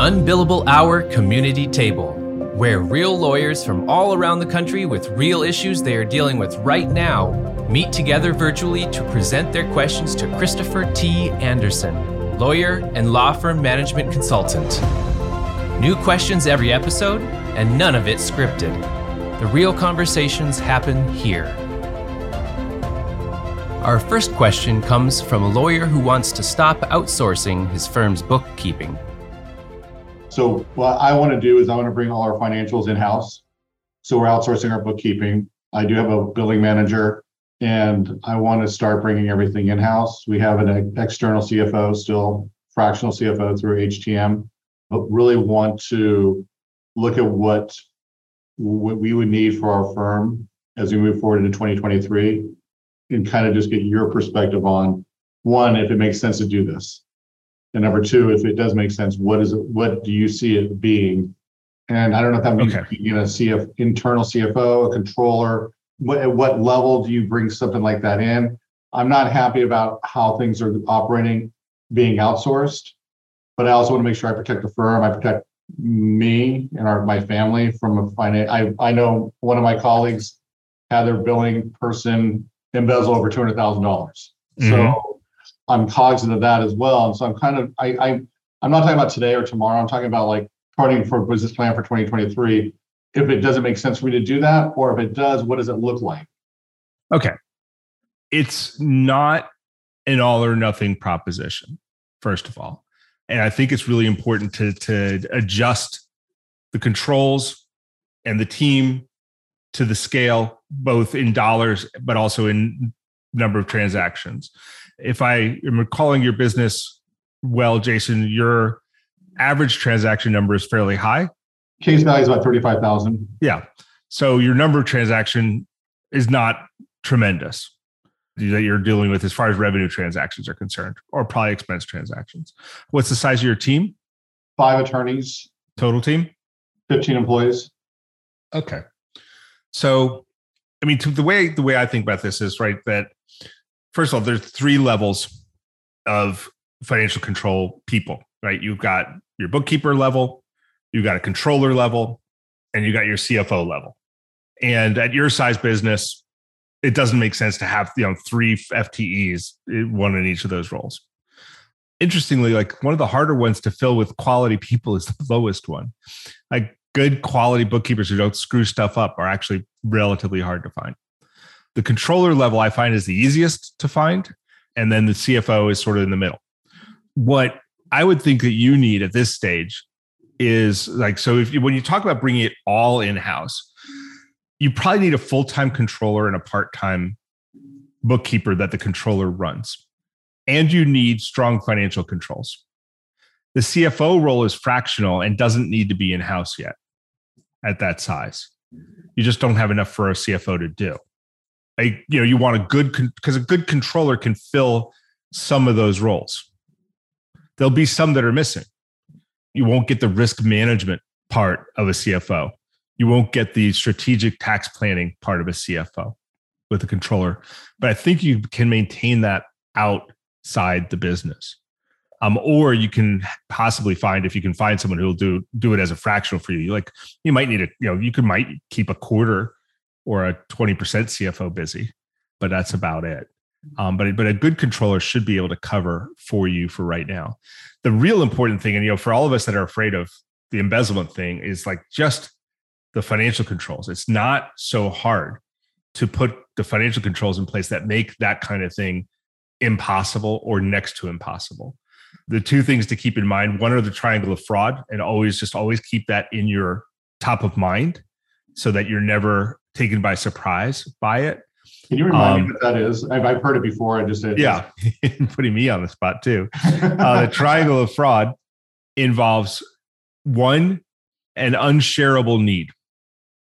Unbillable Hour Community Table, where real lawyers from all around the country with real issues they are dealing with right now meet together virtually to present their questions to Christopher T. Anderson, lawyer and law firm management consultant. New questions every episode, and none of it scripted. The real conversations happen here. Our first question comes from a lawyer who wants to stop outsourcing his firm's bookkeeping. So what I want to do is I want to bring all our financials in-house. So we're outsourcing our bookkeeping. I do have a billing manager and I want to start bringing everything in-house. We have an external CFO still, fractional CFO through HTM, but really want to look at what what we would need for our firm as we move forward into 2023 and kind of just get your perspective on one, if it makes sense to do this. And number two, if it does make sense, what is it, what do you see it being? And I don't know if that means Okay. you know, CF, internal CFO, a controller, what, at what level do you bring something like that in? I'm not happy about how things are operating, being outsourced. But I also want to make sure I protect the firm, I protect me and our, my family from a finance. I, I know one of my colleagues had their billing person embezzle over two hundred thousand dollars. So mm-hmm. I'm cognizant of that as well. And so I'm kind of, I, I, I'm not talking about today or tomorrow. I'm talking about like starting for a business plan for 2023. If it doesn't make sense for me to do that, or if it does, what does it look like? Okay. It's not an all or nothing proposition, first of all. And I think it's really important to, to adjust the controls and the team to the scale, both in dollars, but also in number of transactions. If I am recalling your business well, Jason, your average transaction number is fairly high. Case value is about 35,000. Yeah. So your number of transaction is not tremendous that you're dealing with as far as revenue transactions are concerned, or probably expense transactions. What's the size of your team? Five attorneys, Total team? 15 employees. Okay. So, I mean, to the way the way I think about this is right that first of all, there's three levels of financial control people. Right, you've got your bookkeeper level, you've got a controller level, and you got your CFO level. And at your size business, it doesn't make sense to have you know three FTEs, eh, one in each of those roles. Interestingly, like one of the harder ones to fill with quality people is the lowest one. Like good quality bookkeepers who don't screw stuff up are actually relatively hard to find. The controller level I find is the easiest to find, and then the CFO is sort of in the middle. What I would think that you need at this stage is like so if you, when you talk about bringing it all in house, you probably need a full time controller and a part time bookkeeper that the controller runs, and you need strong financial controls. The CFO role is fractional and doesn't need to be in house yet at that size. You just don't have enough for a CFO to do. A, you know, you want a good because a good controller can fill some of those roles. There'll be some that are missing. You won't get the risk management part of a CFO. You won't get the strategic tax planning part of a CFO with a controller. But I think you can maintain that outside the business um, or you can possibly find if you can find someone who will do do it as a fractional for you. Like you might need a you know you could might keep a quarter or a twenty percent CFO busy, but that's about it. Um, but but a good controller should be able to cover for you for right now. The real important thing, and you know, for all of us that are afraid of the embezzlement thing, is like just the financial controls. It's not so hard to put the financial controls in place that make that kind of thing impossible or next to impossible the two things to keep in mind one are the triangle of fraud and always just always keep that in your top of mind so that you're never taken by surprise by it. Can you remind Um, me what that is? I've, I've heard it before. I just said, yeah putting me on the spot too. Uh, the triangle of fraud involves one an unshareable need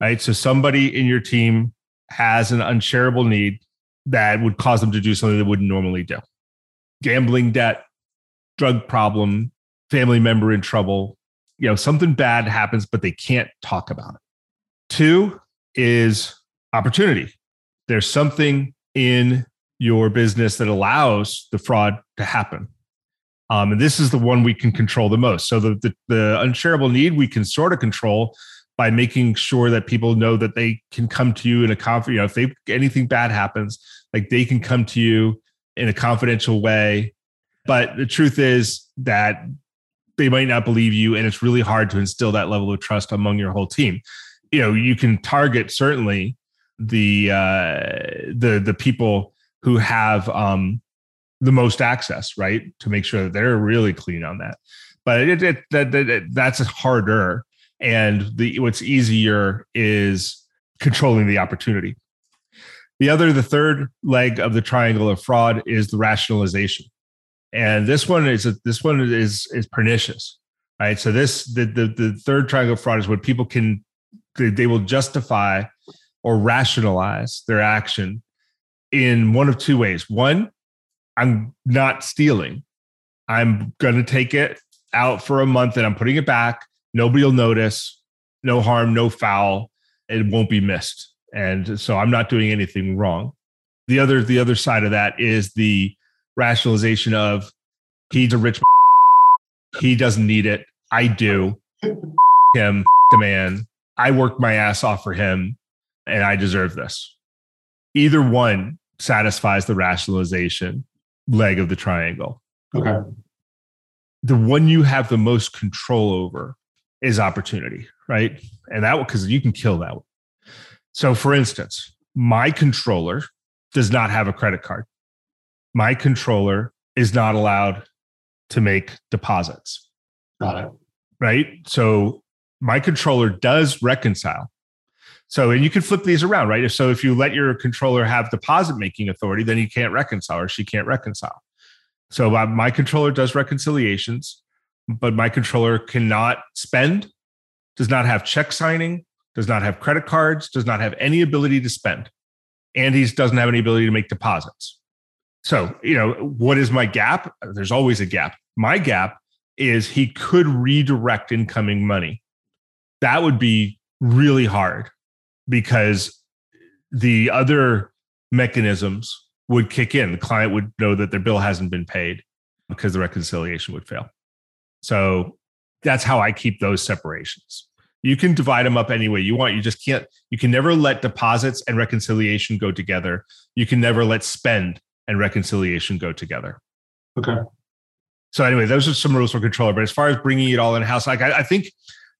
right? So somebody in your team has an unshareable need that would cause them to do something they wouldn't normally do. Gambling debt drug problem family member in trouble you know something bad happens but they can't talk about it. Two is opportunity there's something in your business that allows the fraud to happen Um, and this is the one we can control the most. So the, the, the unshareable need we can sort of control by making sure that people know that they can come to you in a conf. You know, if they anything bad happens, like they can come to you in a confidential way. But the truth is that they might not believe you, and it's really hard to instill that level of trust among your whole team. You know, you can target certainly the uh, the the people who have um, the most access, right, to make sure that they're really clean on that. But it, it, that, that that's harder, and the what's easier is controlling the opportunity. The other, the third leg of the triangle of fraud is the rationalization, and this one is this one is is pernicious, right? So this the the, the third triangle of fraud is when people can they, they will justify or rationalize their action in one of two ways. One, I'm not stealing. I'm going to take it out for a month and I'm putting it back. Nobody will notice. No harm, no foul. It won't be missed. And so I'm not doing anything wrong. The other the other side of that is the rationalization of he's a rich he doesn't need it. I do. him the man. I worked my ass off for him and I deserve this. Either one satisfies the rationalization leg of the triangle. Okay. The one you have the most control over is opportunity, right? And that because you can kill that one. So, for instance, my controller does not have a credit card. My controller is not allowed to make deposits. Got it. Right. So, my controller does reconcile. So, and you can flip these around, right? So, if you let your controller have deposit making authority, then he can't reconcile or she can't reconcile. So, uh, my controller does reconciliations, but my controller cannot spend, does not have check signing, does not have credit cards, does not have any ability to spend, and he doesn't have any ability to make deposits. So, you know, what is my gap? There's always a gap. My gap is he could redirect incoming money. That would be really hard because the other mechanisms would kick in. The client would know that their bill hasn't been paid because the reconciliation would fail. So that's how I keep those separations. You can divide them up any way you want. You just can't, you can never let deposits and reconciliation go together. You can never let spend and reconciliation go together. Okay. So anyway, those are some rules for controller. But as far as bringing it all in house, like I, I think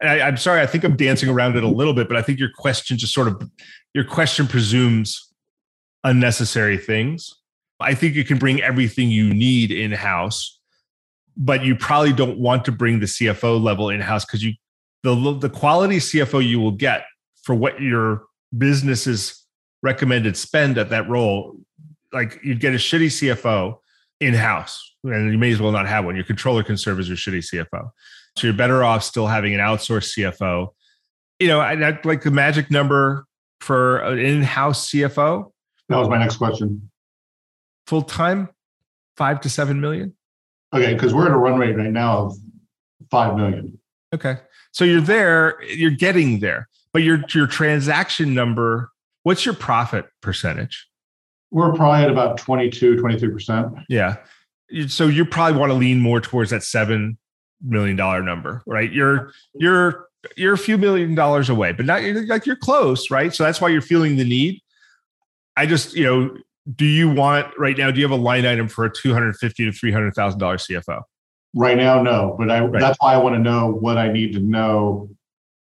I, I'm sorry, I think I'm dancing around it a little bit, but I think your question just sort of your question presumes unnecessary things. I think you can bring everything you need in house, but you probably don't want to bring the CFO level in house because you the the quality CFO you will get for what your business's recommended spend at that role, like you'd get a shitty CFO in house, and you may as well not have one. Your controller can serve as your shitty CFO. So you're better off still having an outsourced CFO. You know, I, I like the magic number for an in-house CFO. That was my next question. Full time, five to seven million. Okay, because we're at a run rate right now of five million. Okay, so you're there. You're getting there, but your your transaction number. What's your profit percentage? We're probably at about 22, 23%. Yeah. So you probably want to lean more towards that seven million dollar number, right? You're you're you're a few million dollars away, but not like you're close, right? So that's why you're feeling the need. I just, you know, do you want right now? Do you have a line item for a two hundred fifty to three hundred thousand dollar CFO? Right now, no, but I right. that's why I want to know what I need to know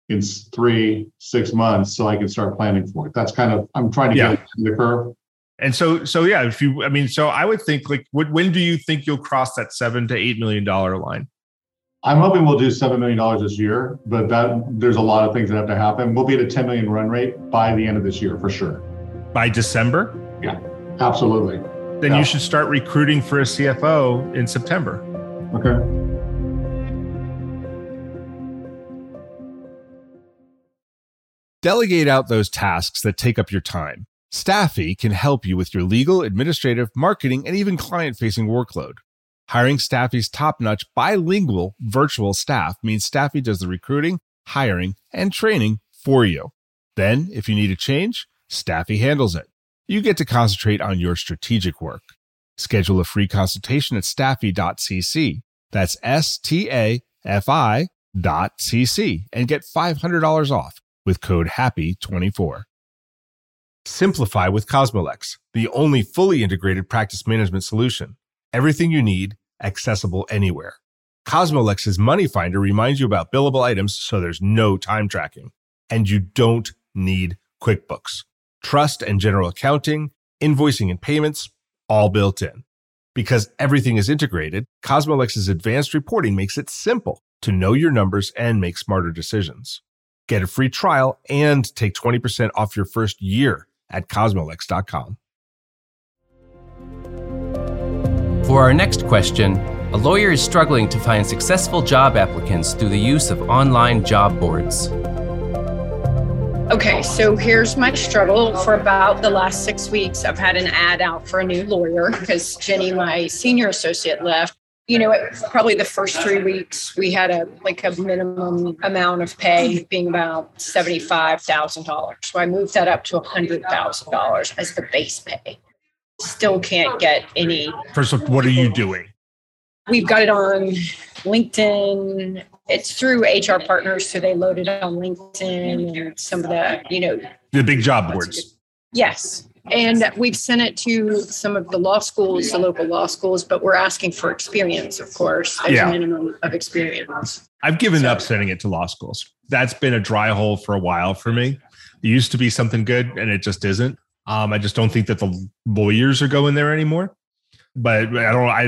in three, six months so I can start planning for it. That's kind of I'm trying to yeah. get the curve. And so, so yeah, if you, I mean, so I would think like, when do you think you'll cross that seven to eight million dollar line? I'm hoping we'll do seven million dollars this year, but that there's a lot of things that have to happen. We'll be at a 10 million run rate by the end of this year for sure. By December? Yeah, absolutely. Then yeah. you should start recruiting for a CFO in September. Okay. Delegate out those tasks that take up your time. Staffi can help you with your legal, administrative, marketing, and even client facing workload. Hiring Staffi's top notch bilingual virtual staff means Staffi does the recruiting, hiring, and training for you. Then, if you need a change, Staffi handles it. You get to concentrate on your strategic work. Schedule a free consultation at staffi.cc. That's S T A F I dot cc and get $500 off with code HAPPY24. Simplify with Cosmolex, the only fully integrated practice management solution. Everything you need, accessible anywhere. Cosmolex's Money Finder reminds you about billable items so there's no time tracking. And you don't need QuickBooks. Trust and general accounting, invoicing and payments, all built in. Because everything is integrated, Cosmolex's advanced reporting makes it simple to know your numbers and make smarter decisions. Get a free trial and take 20% off your first year at cosmolex.com. For our next question, a lawyer is struggling to find successful job applicants through the use of online job boards. Okay, so here's my struggle for about the last six weeks. I've had an ad out for a new lawyer because Jenny, my senior associate, left. You know, it, probably the first three weeks we had a like a minimum amount of pay being about seventy five thousand dollars. So I moved that up to a hundred thousand dollars as the base pay. Still can't get any. First of all, what are you doing? We've got it on LinkedIn. It's through HR partners, so they load it on LinkedIn and some of the, you know, The big job boards. yes. And we've sent it to some of the law schools, the local law schools, but we're asking for experience, of course. There's Yeah. a minimum of experience. I've given up sending it to law schools. That's been a dry hole for a while for me. It used to be something good and it just isn't. Um, I just don't think that the lawyers are going there anymore. But I don't, I,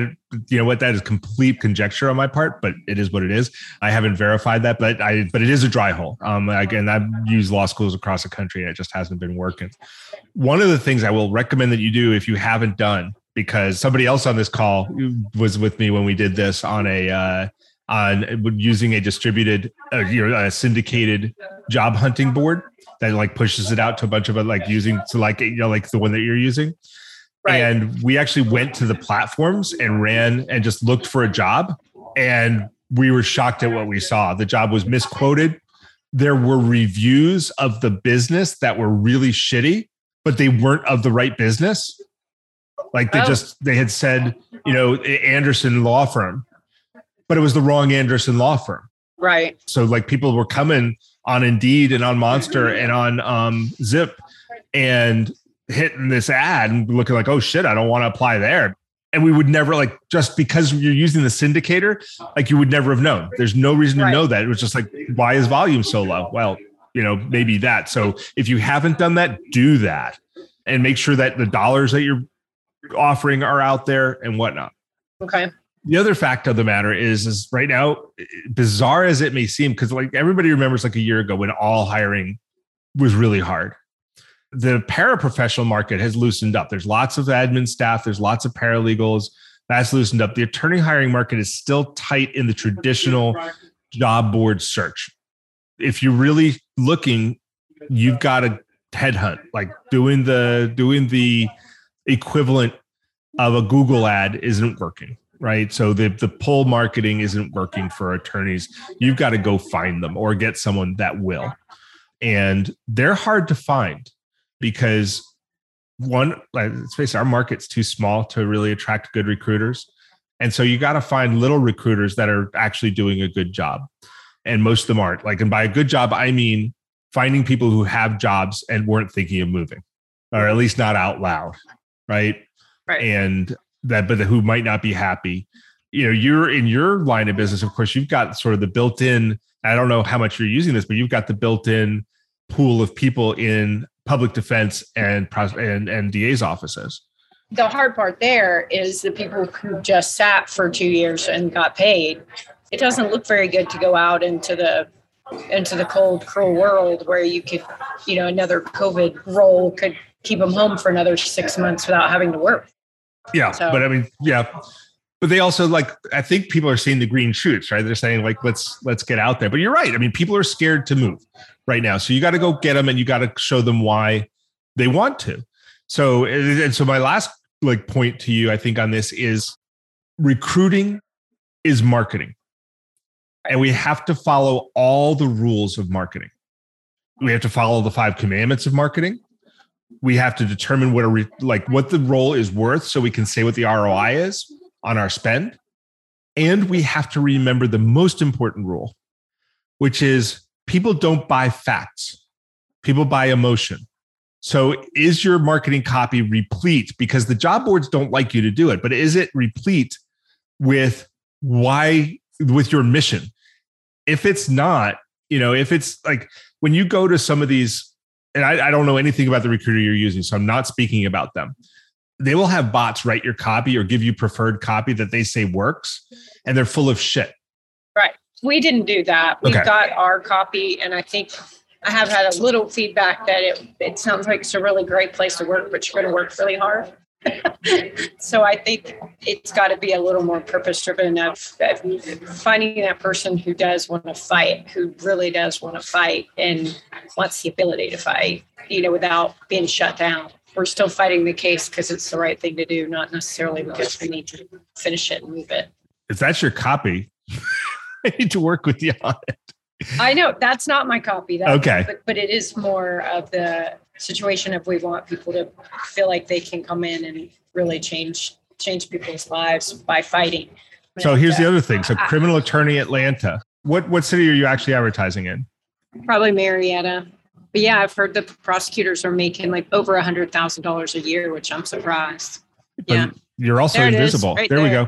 you know what, that is complete conjecture on my part, but it is what it is. I haven't verified that, but I, but it is a dry hole. Um, again, I've used law schools across the country and it just hasn't been working. One of the things I will recommend that you do if you haven't done, because somebody else on this call was with me when we did this on a, uh, on using a distributed, uh, you know, a syndicated job hunting board that like pushes it out to a bunch of it, like using to like you know like the one that you're using. Right. And we actually went to the platforms and ran and just looked for a job, and we were shocked at what we saw. The job was misquoted. There were reviews of the business that were really shitty, but they weren't of the right business. Like they Oh. just they had said, you know, Anderson Law Firm, but it was the wrong Anderson Law Firm. Right. So like people were coming on Indeed and on Monster and on um, Zip and hitting this ad and looking like, oh shit, I don't want to apply there. And we would never like just because you're using the syndicator, like you would never have known. There's no reason to Right. know that. It was just like, why is volume so low? Well, you know, maybe that. So if you haven't done that, do that and make sure that the dollars that you're offering are out there and whatnot Okay. The other fact of the matter is is right now bizarre as it may seem because like everybody remembers like a year ago when all hiring was really hard. The paraprofessional market has loosened up. There's lots of admin staff there's lots of paralegals. That's loosened up. The attorney hiring market is still tight in the traditional job board search. If you're really looking you've got to headhunt like doing the doing the equivalent of a google ad isn't working right? So the the pull marketing isn't working for attorneys. You've got to go find them or get someone that will. And they're hard to find because one let's face it our market's too small to really attract good recruiters. And so you got to find little recruiters that are actually doing a good job. And most of them aren't. Like and by a good job i mean finding people who have jobs and weren't thinking of moving or at least not out loud right? Right. and that but who might not be happy you know you're in your line of business of course you've got sort of the built-in i don't know how much you're using this but you've got the built-in pool of people in public defense and and, and da's offices the hard part there is the people who just sat for two years and got paid. It doesn't look very good to go out into the into the cold, cruel world where you could, you know, another COVID role could keep them home for another six months without having to work. Yeah So- but i mean yeah. But they also like i think people are seeing the green shoots right? They're saying like let's let's get out there. But you're right. I mean people are scared to move right now. So you got to go get them and you got to show them why they want to. So and so my last like point to you i think on this is recruiting is marketing. And we have to follow all the rules of marketing. We have to follow the five commandments of marketing we have to determine what a re- like what the role is worth so we can say what the ROI is on our spend And we have to remember the most important rule, which is people don't buy facts, people buy emotion. So is your marketing copy replete? Because the job boards don't like you to do it, but is it replete with why, with your mission? If it's not, you know, if it's like when you go to some of these, and I, I don't know anything about the recruiter you're using, so I'm not speaking about them. They will have bots write your copy or give you preferred copy that they say works, and they're full of shit. Right. We didn't do that. We've Okay. got our copy, and I think I have had a little feedback that it, it sounds like it's a really great place to work, but you're going to work really hard. So I think it's got to be a little more purpose driven of, finding that person who does want to fight, who really does want to fight and wants the ability to fight, you know, without being shut down. We're still fighting the case because it's the right thing to do, not necessarily because we need to finish it and move it. If that's your copy, I need to work with you on it. I know that's not my copy. That, Okay. But, but it is more of the situation of we want people to feel like they can come in and really change change people's lives by fighting. So here's the uh, other thing. So criminal attorney Atlanta. What what city are you actually advertising in? Probably Marietta. But yeah, I've heard the prosecutors are making like over a hundred thousand dollars a year, which I'm surprised. But Yeah. You're also There invisible. right there, we go.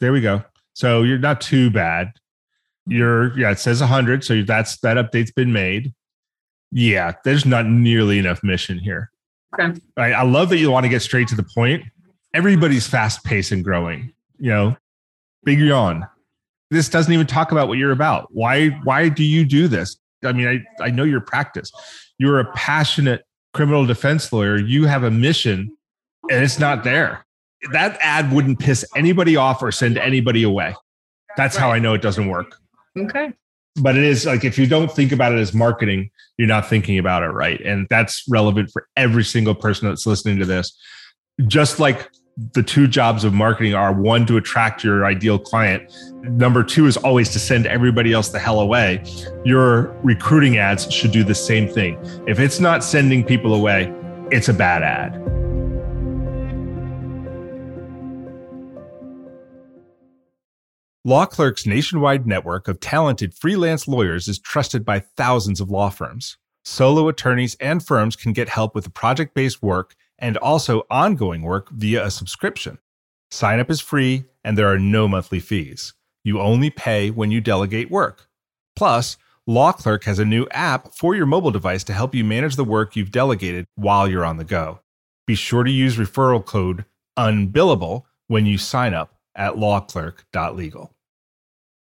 There we go. So you're not too bad. You're yeah, it says a 100, so that's that update's been made. Yeah, there's not nearly enough mission here. Okay. I, I love that you want to get straight to the point. Everybody's fast paced and growing. You know, big yawn. This doesn't even talk about what you're about. Why why do you do this? I mean, I, I know your practice. You're a passionate criminal defense lawyer. You have a mission and it's not there. That ad wouldn't piss anybody off or send anybody away. That's how I know it doesn't work. Okay. But it is like if you don't think about it as marketing, you're not thinking about it right. And that's relevant for every single person that's listening to this. Just like the two jobs of marketing are one to attract your ideal client, number two is always to send everybody else the hell away. Your recruiting ads should do the same thing. If it's not sending people away, it's a bad ad. Law Clerk's nationwide network of talented freelance lawyers is trusted by thousands of law firms. Solo attorneys and firms can get help with project based work and also ongoing work via a subscription. Sign up is free and there are no monthly fees. You only pay when you delegate work. Plus, Law Clerk has a new app for your mobile device to help you manage the work you've delegated while you're on the go. Be sure to use referral code UNBILLABLE when you sign up at lawclerk.legal.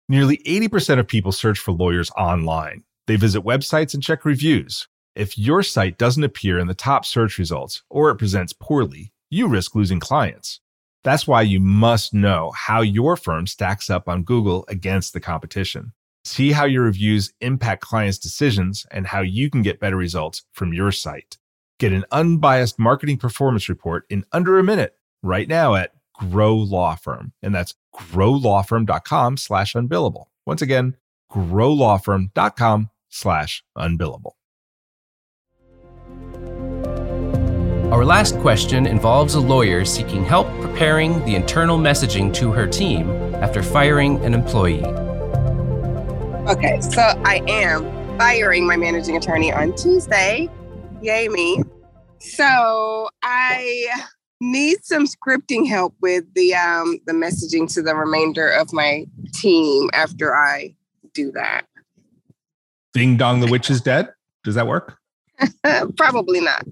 Nearly 80% of people search for lawyers online. They visit websites and check reviews. If your site doesn't appear in the top search results or it presents poorly, you risk losing clients. That's why you must know how your firm stacks up on Google against the competition. See how your reviews impact clients' decisions and how you can get better results from your site. Get an unbiased marketing performance report in under a minute right now at Grow Law Firm. And that's growlawfirm.com slash unbillable. Once again, growlawfirm.com slash unbillable. Our last question involves a lawyer seeking help preparing the internal messaging to her team after firing an employee. Okay, so I am firing my managing attorney on Tuesday. Yay me. So I need some scripting help with the um the messaging to the remainder of my team after I do that. Ding dong, the witch is dead. Does that work? Probably not.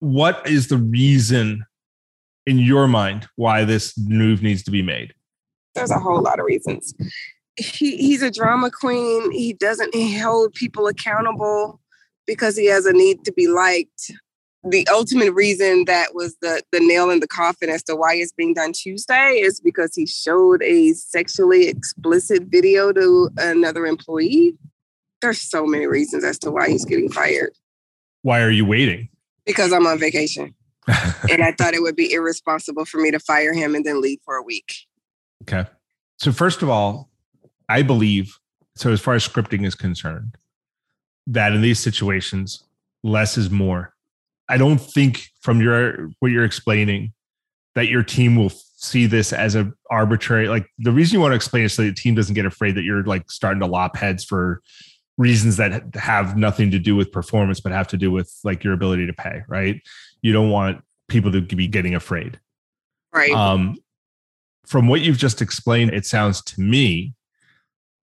What is the reason in your mind why this move needs to be made? There's a whole lot of reasons. He he's a drama queen. He doesn't hold people accountable because he has a need to be liked. The ultimate reason that was the the nail in the coffin as to why it's being done Tuesday is because he showed a sexually explicit video to another employee. There's so many reasons as to why he's getting fired. Why are you waiting? Because I'm on vacation. and I thought it would be irresponsible for me to fire him and then leave for a week. Okay. So first of all, I believe so as far as scripting is concerned, that in these situations, less is more. I don't think from your what you're explaining that your team will see this as a arbitrary like the reason you want to explain it so the team doesn't get afraid that you're like starting to lop heads for reasons that have nothing to do with performance but have to do with like your ability to pay right? You don't want people to be getting afraid. Right. um from what you've just explained it sounds to me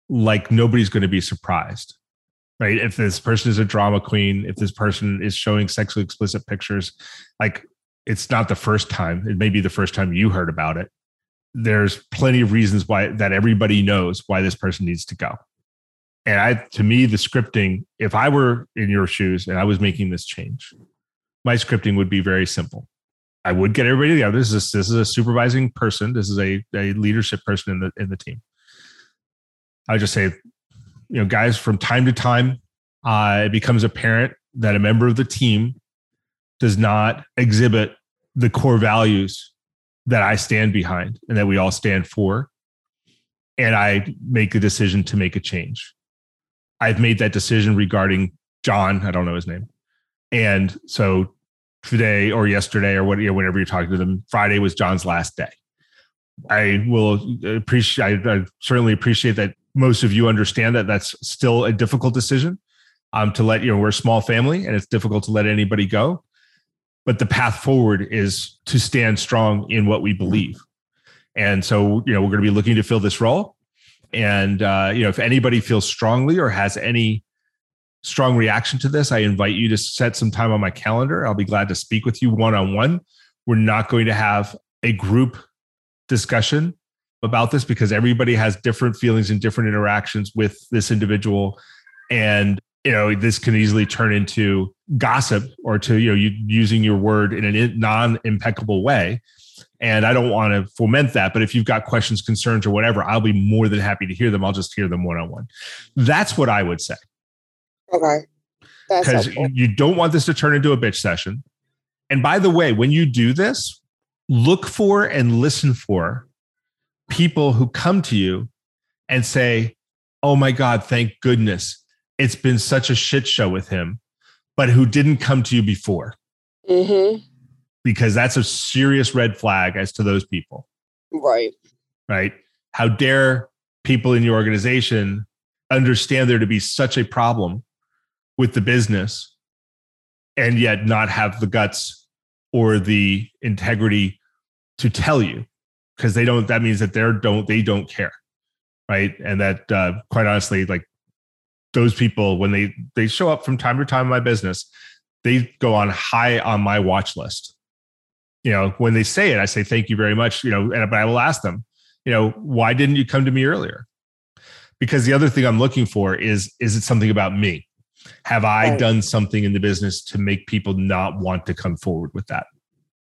like nobody's going to be surprised right? If this person is a drama queen if this person is showing sexually explicit pictures like it's not the first time. It may be the first time you heard about it. There's plenty of reasons why that everybody knows why this person needs to go. And i to me the scripting if i were in your shoes and i was making this change my scripting would be very simple. I would get everybody together. This is this is a supervising person. This is a, a leadership person in the in the team. I would just say you know guys from time to time uh, it becomes apparent that a member of the team does not exhibit the core values that I stand behind and that we all stand for. And I make the decision to make a change. I've made that decision regarding John. I don't know his name. And so today or yesterday or what, you know, whenever you're talking to them, Friday was John's last day. I will appreciate, I, I certainly appreciate that most of you understand that that's still a difficult decision um, to let, you know, we're a small family and it's difficult to let anybody go but the path forward is to stand strong in what we believe. And so, you know, we're going to be looking to fill this role. And, uh, you know, if anybody feels strongly or has any strong reaction to this, I invite you to set some time on my calendar. I'll be glad to speak with you one on one. We're not going to have a group discussion about this because everybody has different feelings and different interactions with this individual. And you know this can easily turn into gossip or to you know you using your word in a non-impeccable way. And i don't want to foment that but if you've got questions concerns or whatever i'll be more than happy to hear them. I'll just hear them one-on-one. That's what i would say. Okay. Because you don't want this to turn into a bitch session. And by the way when you do this look for and listen for people who come to you and say oh my god thank goodness it's been such a shit show with him, but who didn't come to you before, Mm-hmm. because that's a serious red flag as to those people, Right. right? How dare people in your organization understand there to be such a problem with the business and yet not have the guts or the integrity to tell you because they don't that means that they're don't they don't care right? And that uh, quite honestly like those people when they they show up from time to time in my business they go on high on my watch list. You know when they say it i say thank you very much you know and but i will ask them you know why didn't you come to me earlier? Because the other thing i'm looking for is is it something about me? Have i Right. done something in the business to make people not want to come forward with that?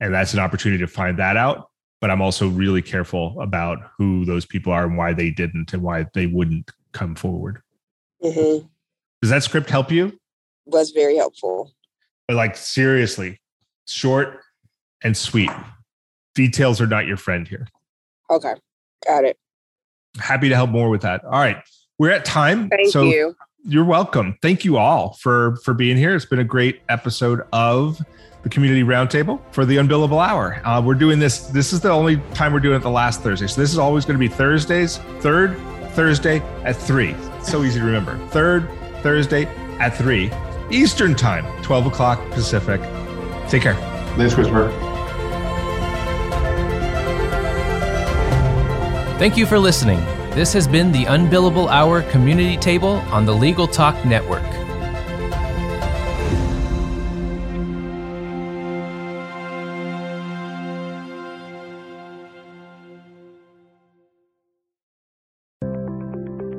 And that's an opportunity to find that out but i'm also really careful about who those people are and why they didn't and why they wouldn't come forward Mm-hmm. does that script help you Was very helpful. but like seriously short and sweet details are not your friend here Okay. Got it. happy to help more with that all right we're at time Thank so you. you're welcome thank you all for for being here it's been a great episode of the community roundtable for the unbillable hour uh, we're doing this this is the only time we're doing it the last thursday so this is always going to be thursdays third thursday at three so easy to remember third thursday at three eastern time 12 o'clock pacific take care Thanks, Christopher. Thank you for listening. This has been the Unbillable Hour Community Table on the Legal Talk Network.